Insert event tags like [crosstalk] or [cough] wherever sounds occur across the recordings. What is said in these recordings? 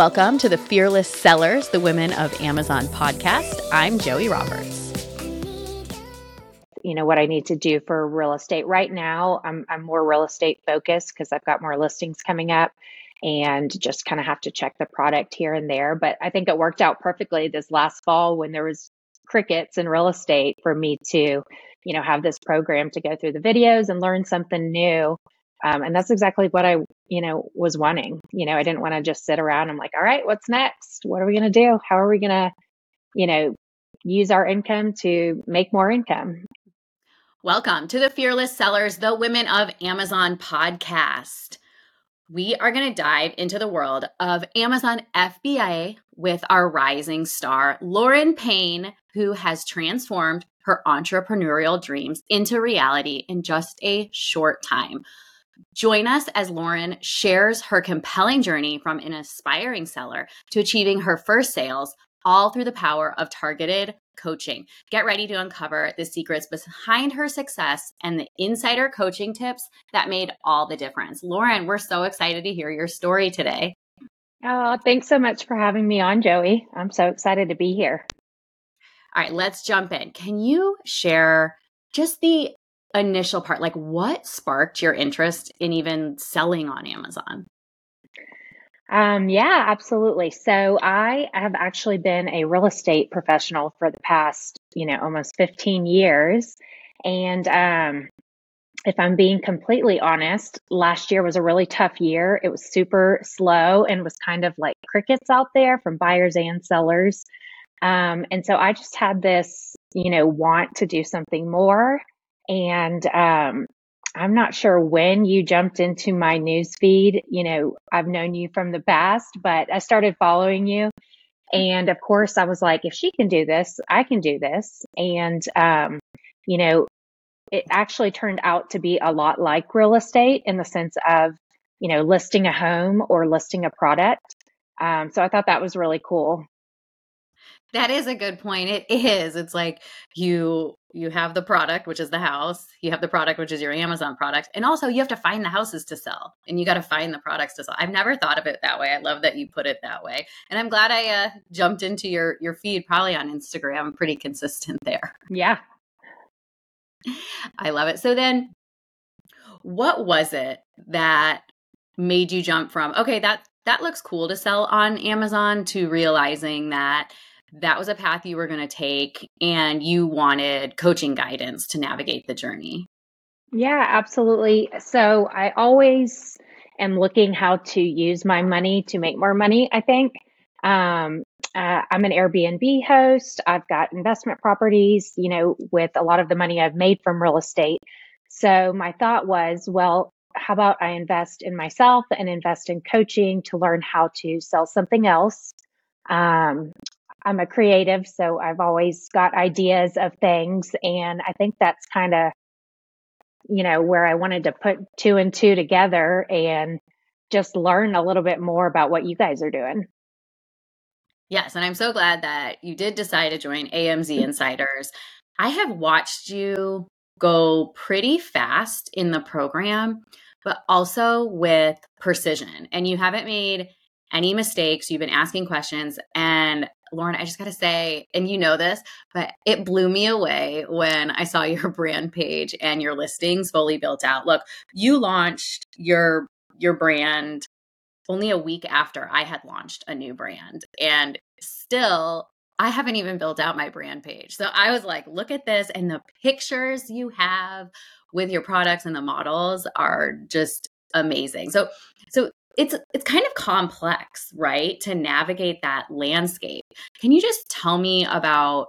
Welcome to the Fearless Sellers, the Women of Amazon podcast. I'm Joie Roberts. You know what I need to do for real estate right now. I'm I'm more real estate focused because I've got more listings coming up and just kind of have to check the product here and there. But I think it worked out perfectly this last fall when there was crickets in real estate for me to, you know, have this program to go through the videos and learn something new. Um, and that's exactly what I, you know, was wanting. You know, I didn't want to just sit around. I'm like, all right, what's next? What are we going to do? How are we going to, you know, use our income to make more income? Welcome to the Fearless Sellers, the Women of Amazon podcast. We are going to dive into the world of Amazon FBA with our rising star, Lauren Payne, who has transformed her entrepreneurial dreams into reality in just a short time. Join us as Lauren shares her compelling journey from an aspiring seller to achieving her first sales, all through the power of targeted coaching. Get ready to uncover the secrets behind her success and the insider coaching tips that made all the difference. Lauren, we're so excited to hear your story today. Oh, thanks so much for having me on, Joie. I'm so excited to be here. All right, let's jump in. Can you share just the initial part? Like, what sparked your interest in even selling on Amazon? Um, yeah, absolutely. So I have actually been a real estate professional for the past, you know, almost 15 years. And um, if I'm being completely honest, last year was a really tough year. It was super slow and was kind of like crickets out there from buyers and sellers. Um, and so I just had this, you know, want to do something more. And um, I'm not sure when you jumped into my news feed. You know, I've known you from the past, but I started following you. And of course, I was like, if she can do this, I can do this. And, um, you know, it actually turned out to be a lot like real estate in the sense of, you know, listing a home or listing a product. Um, so I thought that was really cool. That is a good point. It is. It's like you you have the product, which is the house. You have the product, which is your Amazon product, and also you have to find the houses to sell, and you got to find the products to sell. I've never thought of it that way. I love that you put it that way, and I'm glad I uh, jumped into your your feed, probably on Instagram. I'm pretty consistent there. Yeah, I love it. So then, what was it that made you jump from okay that that looks cool to sell on Amazon to realizing that that was a path you were going to take and you wanted coaching guidance to navigate the journey. Yeah, absolutely. So I always am looking how to use my money to make more money, I think. Um, uh, I'm an Airbnb host. I've got investment properties, you know, with a lot of the money I've made from real estate. So my thought was, well, how about I invest in myself and invest in coaching to learn how to sell something else? Um, I'm a creative, so I've always got ideas of things. And I think that's kind of, you know, where I wanted to put two and two together and just learn a little bit more about what you guys are doing. Yes. And I'm so glad that you did decide to join AMZ [laughs] Insiders. I have watched you go pretty fast in the program, but also with precision. And you haven't made any mistakes. You've been asking questions. And Lauren, I just got to say, and you know this, but it blew me away when I saw [laughs] your brand page and your listings fully built out. Look, you launched your your brand only a week after I had launched a new brand and still I haven't even built out my brand page. So I was like, look at this and the pictures you have with your products and the models are just amazing. So so it's it's kind of complex, right? To navigate that landscape. Can you just tell me about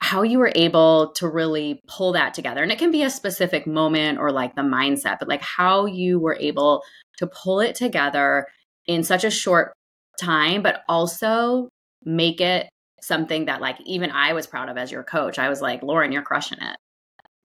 how you were able to really pull that together? And it can be a specific moment or like the mindset, but like how you were able to pull it together in such a short time, but also make it something that like even I was proud of as your coach. I was like, Lauren, you're crushing it.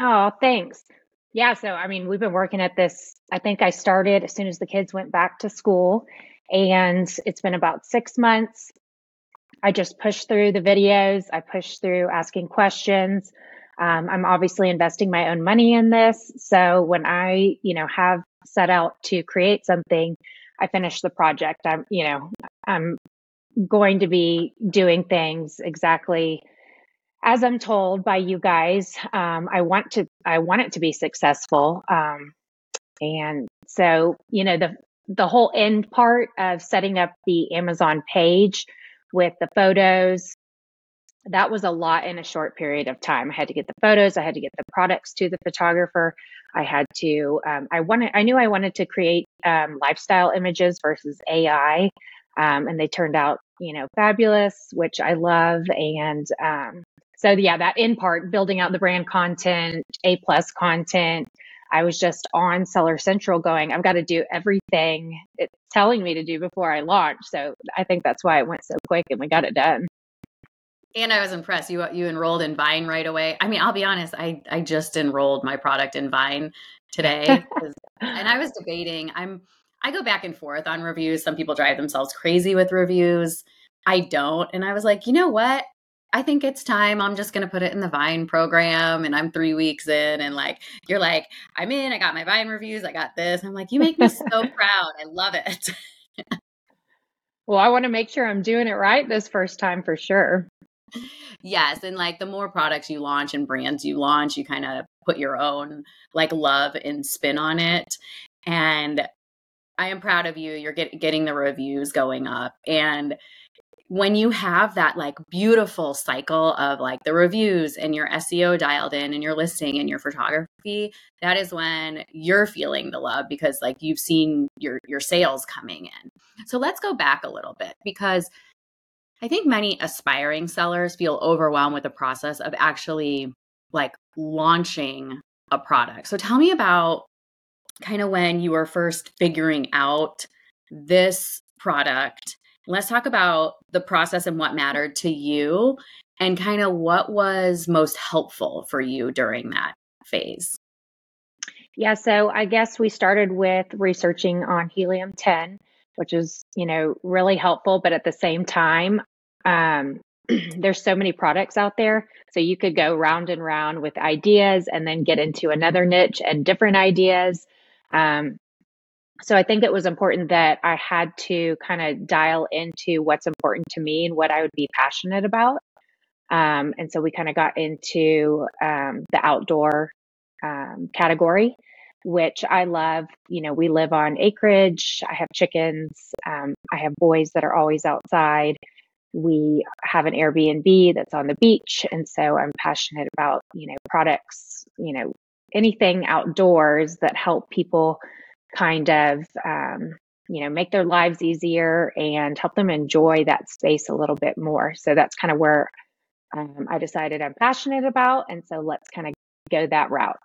Oh, thanks. Yeah, so I mean, we've been working at this. I think I started as soon as the kids went back to school, and it's been about six months. I just pushed through the videos, I pushed through asking questions. Um, I'm obviously investing my own money in this. So when I, you know, have set out to create something, I finish the project. I'm, you know, I'm going to be doing things exactly as I'm told by you guys. Um, I want to, I want it to be successful. Um, and so, you know, the the whole end part of setting up the Amazon page with the photos, that was a lot in a short period of time. I had to get the photos, I had to get the products to the photographer. I had to, um, I wanted, I knew I wanted to create um, lifestyle images versus AI, um, and they turned out, you know, fabulous, which I love. And um, so, yeah, that in part, building out the brand content, A plus content, I was just on Seller Central going, I've got to do everything it's telling me to do before I launch. So I think that's why it went so quick and we got it done. And I was impressed. You you enrolled in Vine right away. I mean, I'll be honest, I I just enrolled my product in Vine today. [laughs] and I was debating. I'm I go back and forth on reviews. Some people drive themselves crazy with reviews. I don't. And I was like, you know what? I think it's time. I'm just going to put it in the Vine program and I'm three weeks in. And like, you're like, I'm in. I got my Vine reviews. I got this. I'm like, you make me so [laughs] proud. I love it. [laughs] well, I want to make sure I'm doing it right this first time for sure. Yes. And like the more products you launch and brands you launch, you kind of put your own like love and spin on it. And I am proud of you. You're get, getting the reviews going up. And when you have that like beautiful cycle of like the reviews and your SEO dialed in and your listing and your photography, that is when you're feeling the love because like you've seen your your sales coming in. So let's go back a little bit because I think many aspiring sellers feel overwhelmed with the process of actually like launching a product. So tell me about kind of when you were first figuring out this product Let's talk about the process and what mattered to you and kind of what was most helpful for you during that phase. Yeah, so I guess we started with researching on helium 10, which is, you know, really helpful, but at the same time, um, [clears throat] there's so many products out there. So you could go round and round with ideas and then get into another niche and different ideas. Um, so I think it was important that I had to kind of dial into what's important to me and what I would be passionate about. Um, and so we kind of got into um, the outdoor um, category, which I love. You know, we live on acreage. I have chickens. Um, I have boys that are always outside. We have an Airbnb that's on the beach. And so I'm passionate about, you know, products, you know, anything outdoors that help people kind of um, you know make their lives easier and help them enjoy that space a little bit more. So that's kind of where um, i decided i'm passionate about and so let's kind of go that route.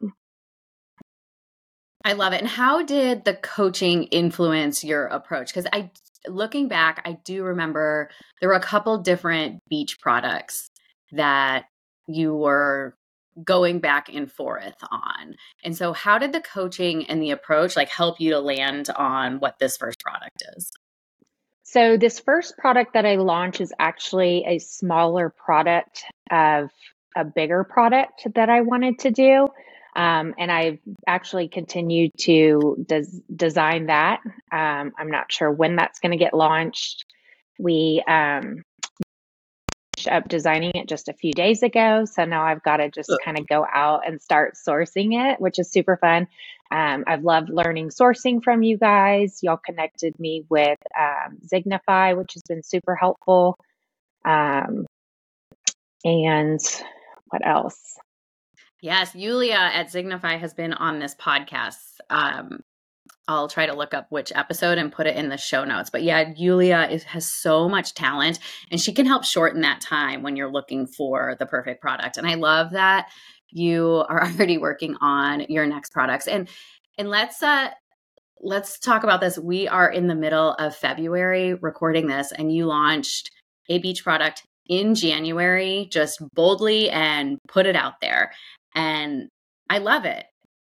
I love it. And how did the coaching influence your approach? Because i looking back i do remember there were a couple different beach products that you were going back and forth on. And so how did the coaching and the approach like help you to land on what this first product is? So this first product that I launched is actually a smaller product of a bigger product that I wanted to do. Um, and I've actually continued to des- design that. Um, I'm not sure when that's going to get launched. We um, up designing it just a few days ago. So now I've got to just kind of go out and start sourcing it, which is super fun. Um, I've loved learning sourcing from you guys. Y'all connected me with um, Zignify, which has been super helpful. Um, and what else? Yes, Yulia at Zignify has been on this podcast. Um, I'll try to look up which episode and put it in the show notes. But yeah, Yulia is, has so much talent and she can help shorten that time when you're looking for the perfect product. And I love that you are [laughs] already working on your next products. And and let's uh let's talk about this. We are in the middle of February recording this and you launched a beach product in January just boldly and put it out there. And I love it.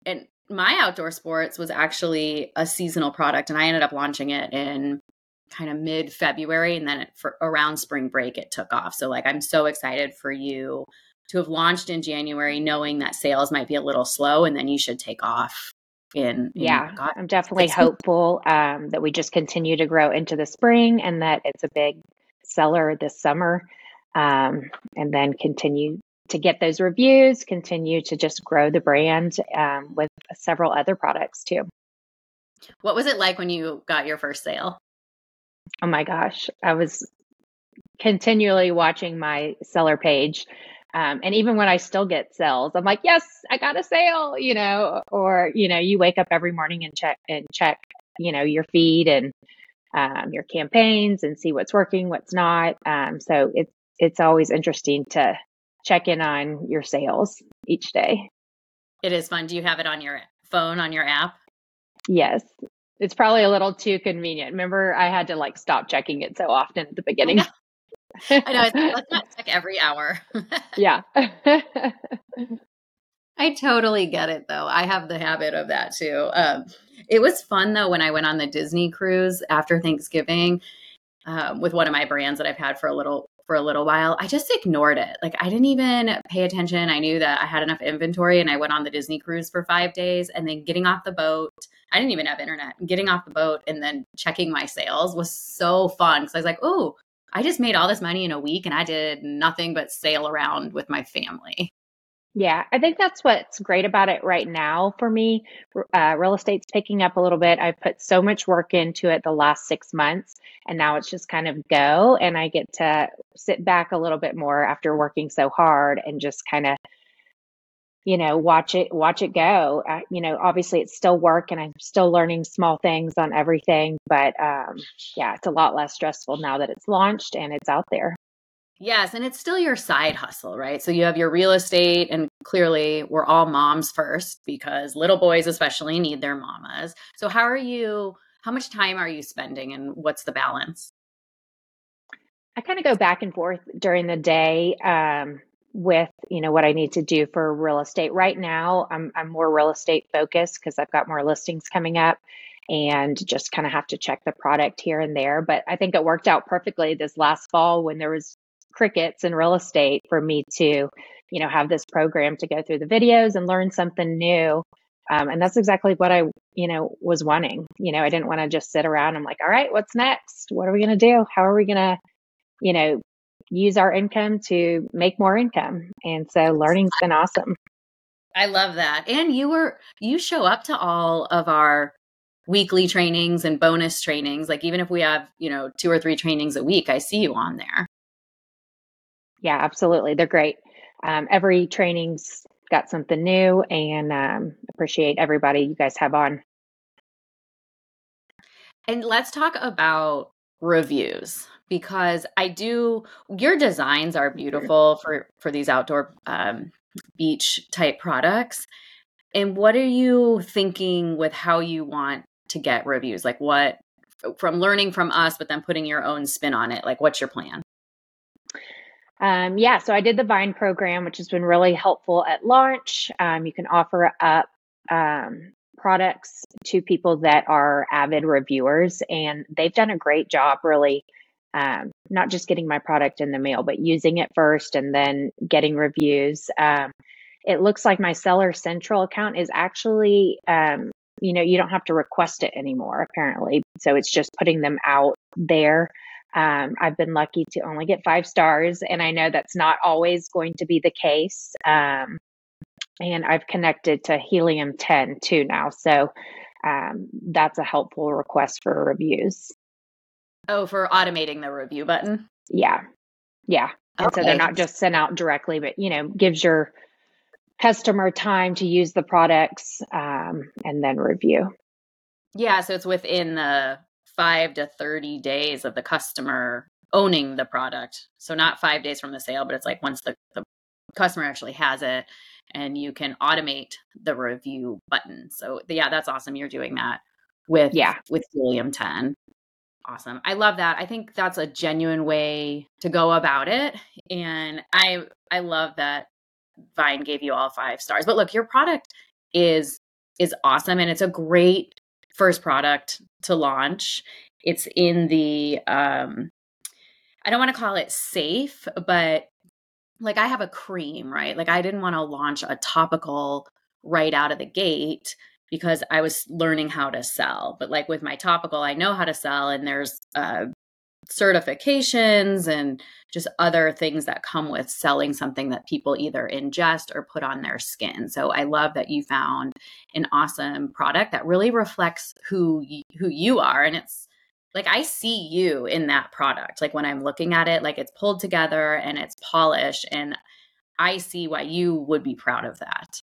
And my outdoor sports was actually a seasonal product and I ended up launching it in kind of mid February and then it, for around spring break it took off. So like I'm so excited for you to have launched in January knowing that sales might be a little slow and then you should take off in, in yeah God, i'm definitely hopeful um, that we just continue to grow into the spring and that it's a big seller this summer um, and then continue to get those reviews continue to just grow the brand um, with several other products too. What was it like when you got your first sale? Oh my gosh. I was continually watching my seller page um, and even when I still get sales, I'm like, yes, I got a sale, you know, or, you know, you wake up every morning and check and check, you know, your feed and um, your campaigns and see what's working, what's not. Um, so it's, it's always interesting to check in on your sales each day. It is fun. Do you have it on your phone, on your app? Yes. It's probably a little too convenient. Remember, I had to like stop checking it so often at the beginning. [laughs] I know. It's, let's not check every hour. [laughs] yeah. I totally get it though. I have the habit of that too. Um, it was fun though when I went on the Disney cruise after Thanksgiving um, with one of my brands that I've had for a little for a little while. I just ignored it. Like I didn't even pay attention. I knew that I had enough inventory and I went on the Disney cruise for 5 days and then getting off the boat. I didn't even have internet. Getting off the boat and then checking my sales was so fun cuz I was like, "Oh, I just made all this money in a week and I did nothing but sail around with my family. Yeah, I think that's what's great about it right now for me. Uh, real estate's picking up a little bit. I've put so much work into it the last six months, and now it's just kind of go. And I get to sit back a little bit more after working so hard and just kind of you know watch it watch it go uh, you know obviously it's still work and i'm still learning small things on everything but um, yeah it's a lot less stressful now that it's launched and it's out there yes and it's still your side hustle right so you have your real estate and clearly we're all moms first because little boys especially need their mamas so how are you how much time are you spending and what's the balance i kind of go back and forth during the day um, with you know what I need to do for real estate. Right now, I'm I'm more real estate focused because I've got more listings coming up and just kind of have to check the product here and there. But I think it worked out perfectly this last fall when there was crickets in real estate for me to, you know, have this program to go through the videos and learn something new. Um, and that's exactly what I, you know, was wanting. You know, I didn't want to just sit around. I'm like, all right, what's next? What are we going to do? How are we going to, you know, use our income to make more income. And so learning's been awesome. I love that. And you were you show up to all of our weekly trainings and bonus trainings. Like even if we have, you know, two or three trainings a week, I see you on there. Yeah, absolutely. They're great. Um, every training's got something new and um, appreciate everybody you guys have on. And let's talk about reviews because I do your designs are beautiful for for these outdoor um, beach type products. And what are you thinking with how you want to get reviews? Like what from learning from us, but then putting your own spin on it? Like what's your plan? Um, yeah, so I did the Vine program, which has been really helpful at launch. Um, you can offer up um, products to people that are avid reviewers, and they've done a great job really um, not just getting my product in the mail, but using it first and then getting reviews. Um, it looks like my Seller Central account is actually, um, you know, you don't have to request it anymore, apparently. So it's just putting them out there. Um, I've been lucky to only get five stars, and I know that's not always going to be the case. Um, and I've connected to Helium 10 too now. So um, that's a helpful request for reviews. Oh, for automating the review button? Yeah. Yeah. Okay. And so they're not just sent out directly, but, you know, gives your customer time to use the products um, and then review. Yeah. So it's within the five to 30 days of the customer owning the product. So not five days from the sale, but it's like once the, the customer actually has it and you can automate the review button. So yeah, that's awesome. You're doing that with yeah with Helium 10. Awesome. I love that. I think that's a genuine way to go about it. And I I love that Vine gave you all five stars. But look, your product is is awesome and it's a great first product to launch. It's in the um I don't want to call it safe, but like I have a cream, right? Like I didn't want to launch a topical right out of the gate because I was learning how to sell. But like with my topical, I know how to sell, and there's uh, certifications and just other things that come with selling something that people either ingest or put on their skin. So I love that you found an awesome product that really reflects who who you are and it's like I see you in that product. Like when I'm looking at it like it's pulled together and it's polished and I see why you would be proud of that.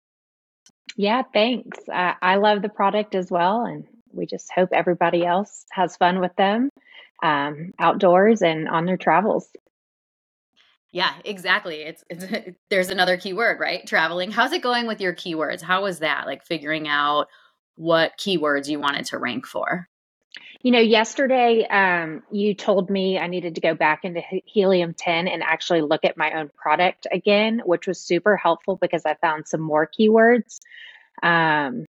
Yeah, thanks. Uh, I love the product as well and we just hope everybody else has fun with them um, outdoors and on their travels. Yeah, exactly. It's, it's [laughs] there's another keyword, right? Traveling. How's it going with your keywords? How was that? Like figuring out what keywords you wanted to rank for? You know, yesterday um, you told me I needed to go back into Helium 10 and actually look at my own product again, which was super helpful because I found some more keywords. Um,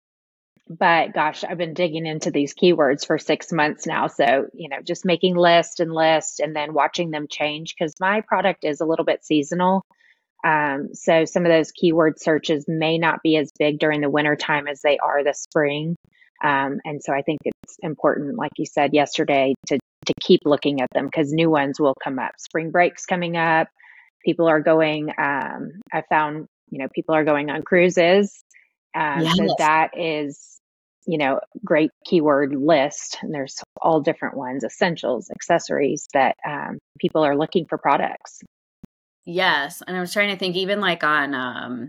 but gosh, I've been digging into these keywords for six months now. So, you know, just making list and list and then watching them change because my product is a little bit seasonal. Um, so some of those keyword searches may not be as big during the winter time as they are this spring. Um, and so I think it's important, like you said yesterday, to to keep looking at them because new ones will come up. Spring breaks coming up. People are going. Um, I found, you know, people are going on cruises. Um, yes. So that is you know, great keyword list. And there's all different ones, essentials, accessories that um, people are looking for products. Yes. And I was trying to think, even like on um,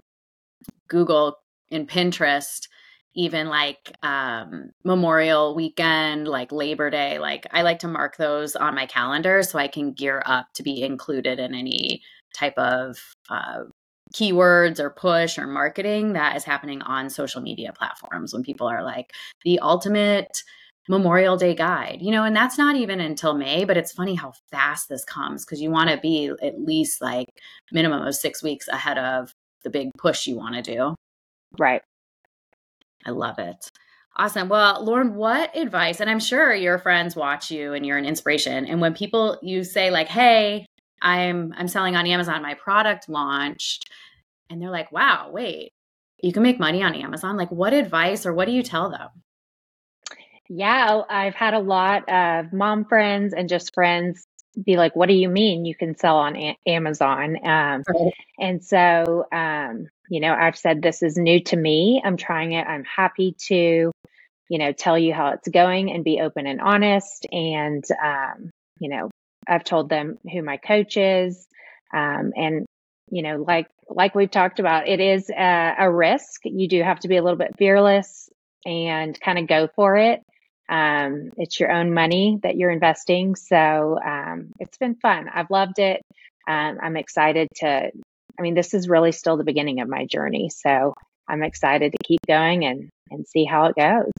Google and Pinterest, even like um, Memorial Weekend, like Labor Day, like I like to mark those on my calendar so I can gear up to be included in any type of uh, keywords or push or marketing that is happening on social media platforms when people are like the ultimate Memorial Day guide, you know, and that's not even until May, but it's funny how fast this comes because you want to be at least like minimum of six weeks ahead of the big push you want to do. Right. I love it. Awesome. Well, Lauren, what advice, and I'm sure your friends watch you and you're an inspiration. And when people, you say like, hey, I'm I'm selling on Amazon. My product launched, and they're like, "Wow, wait, you can make money on Amazon." Like, what advice or what do you tell them? Yeah, I've had a lot of mom friends and just friends be like, "What do you mean you can sell on a- Amazon?" Um, right. And so, um, you know, I've said this is new to me. I'm trying it. I'm happy to, you know, tell you how it's going and be open and honest. And, um, you know, I've told them who my coach is. Um, and, you know, like, like we've talked about, it is a, a risk. You do have to be a little bit fearless and kind of go for it. Um, it's your own money that you're investing. So um, it's been fun. I've loved it. Um, I'm excited to, I mean, this is really still the beginning of my journey. So I'm excited to keep going and, and see how it goes.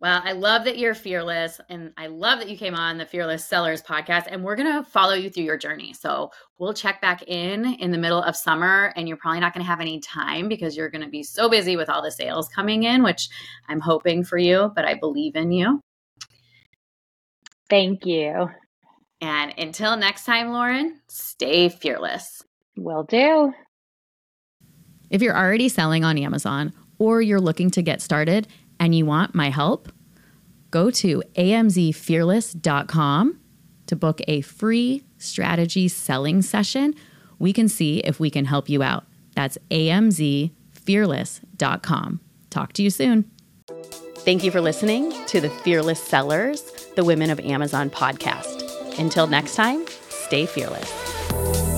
Well, I love that you're fearless and I love that you came on the Fearless Sellers podcast and we're going to follow you through your journey. So, we'll check back in in the middle of summer and you're probably not going to have any time because you're going to be so busy with all the sales coming in, which I'm hoping for you, but I believe in you. Thank you. And until next time, Lauren, stay fearless. Will do. If you're already selling on Amazon or you're looking to get started, and you want my help, go to amzfearless.com to book a free strategy selling session. We can see if we can help you out. That's amzfearless.com. Talk to you soon. Thank you for listening to the Fearless Sellers, the Women of Amazon podcast. Until next time, stay fearless.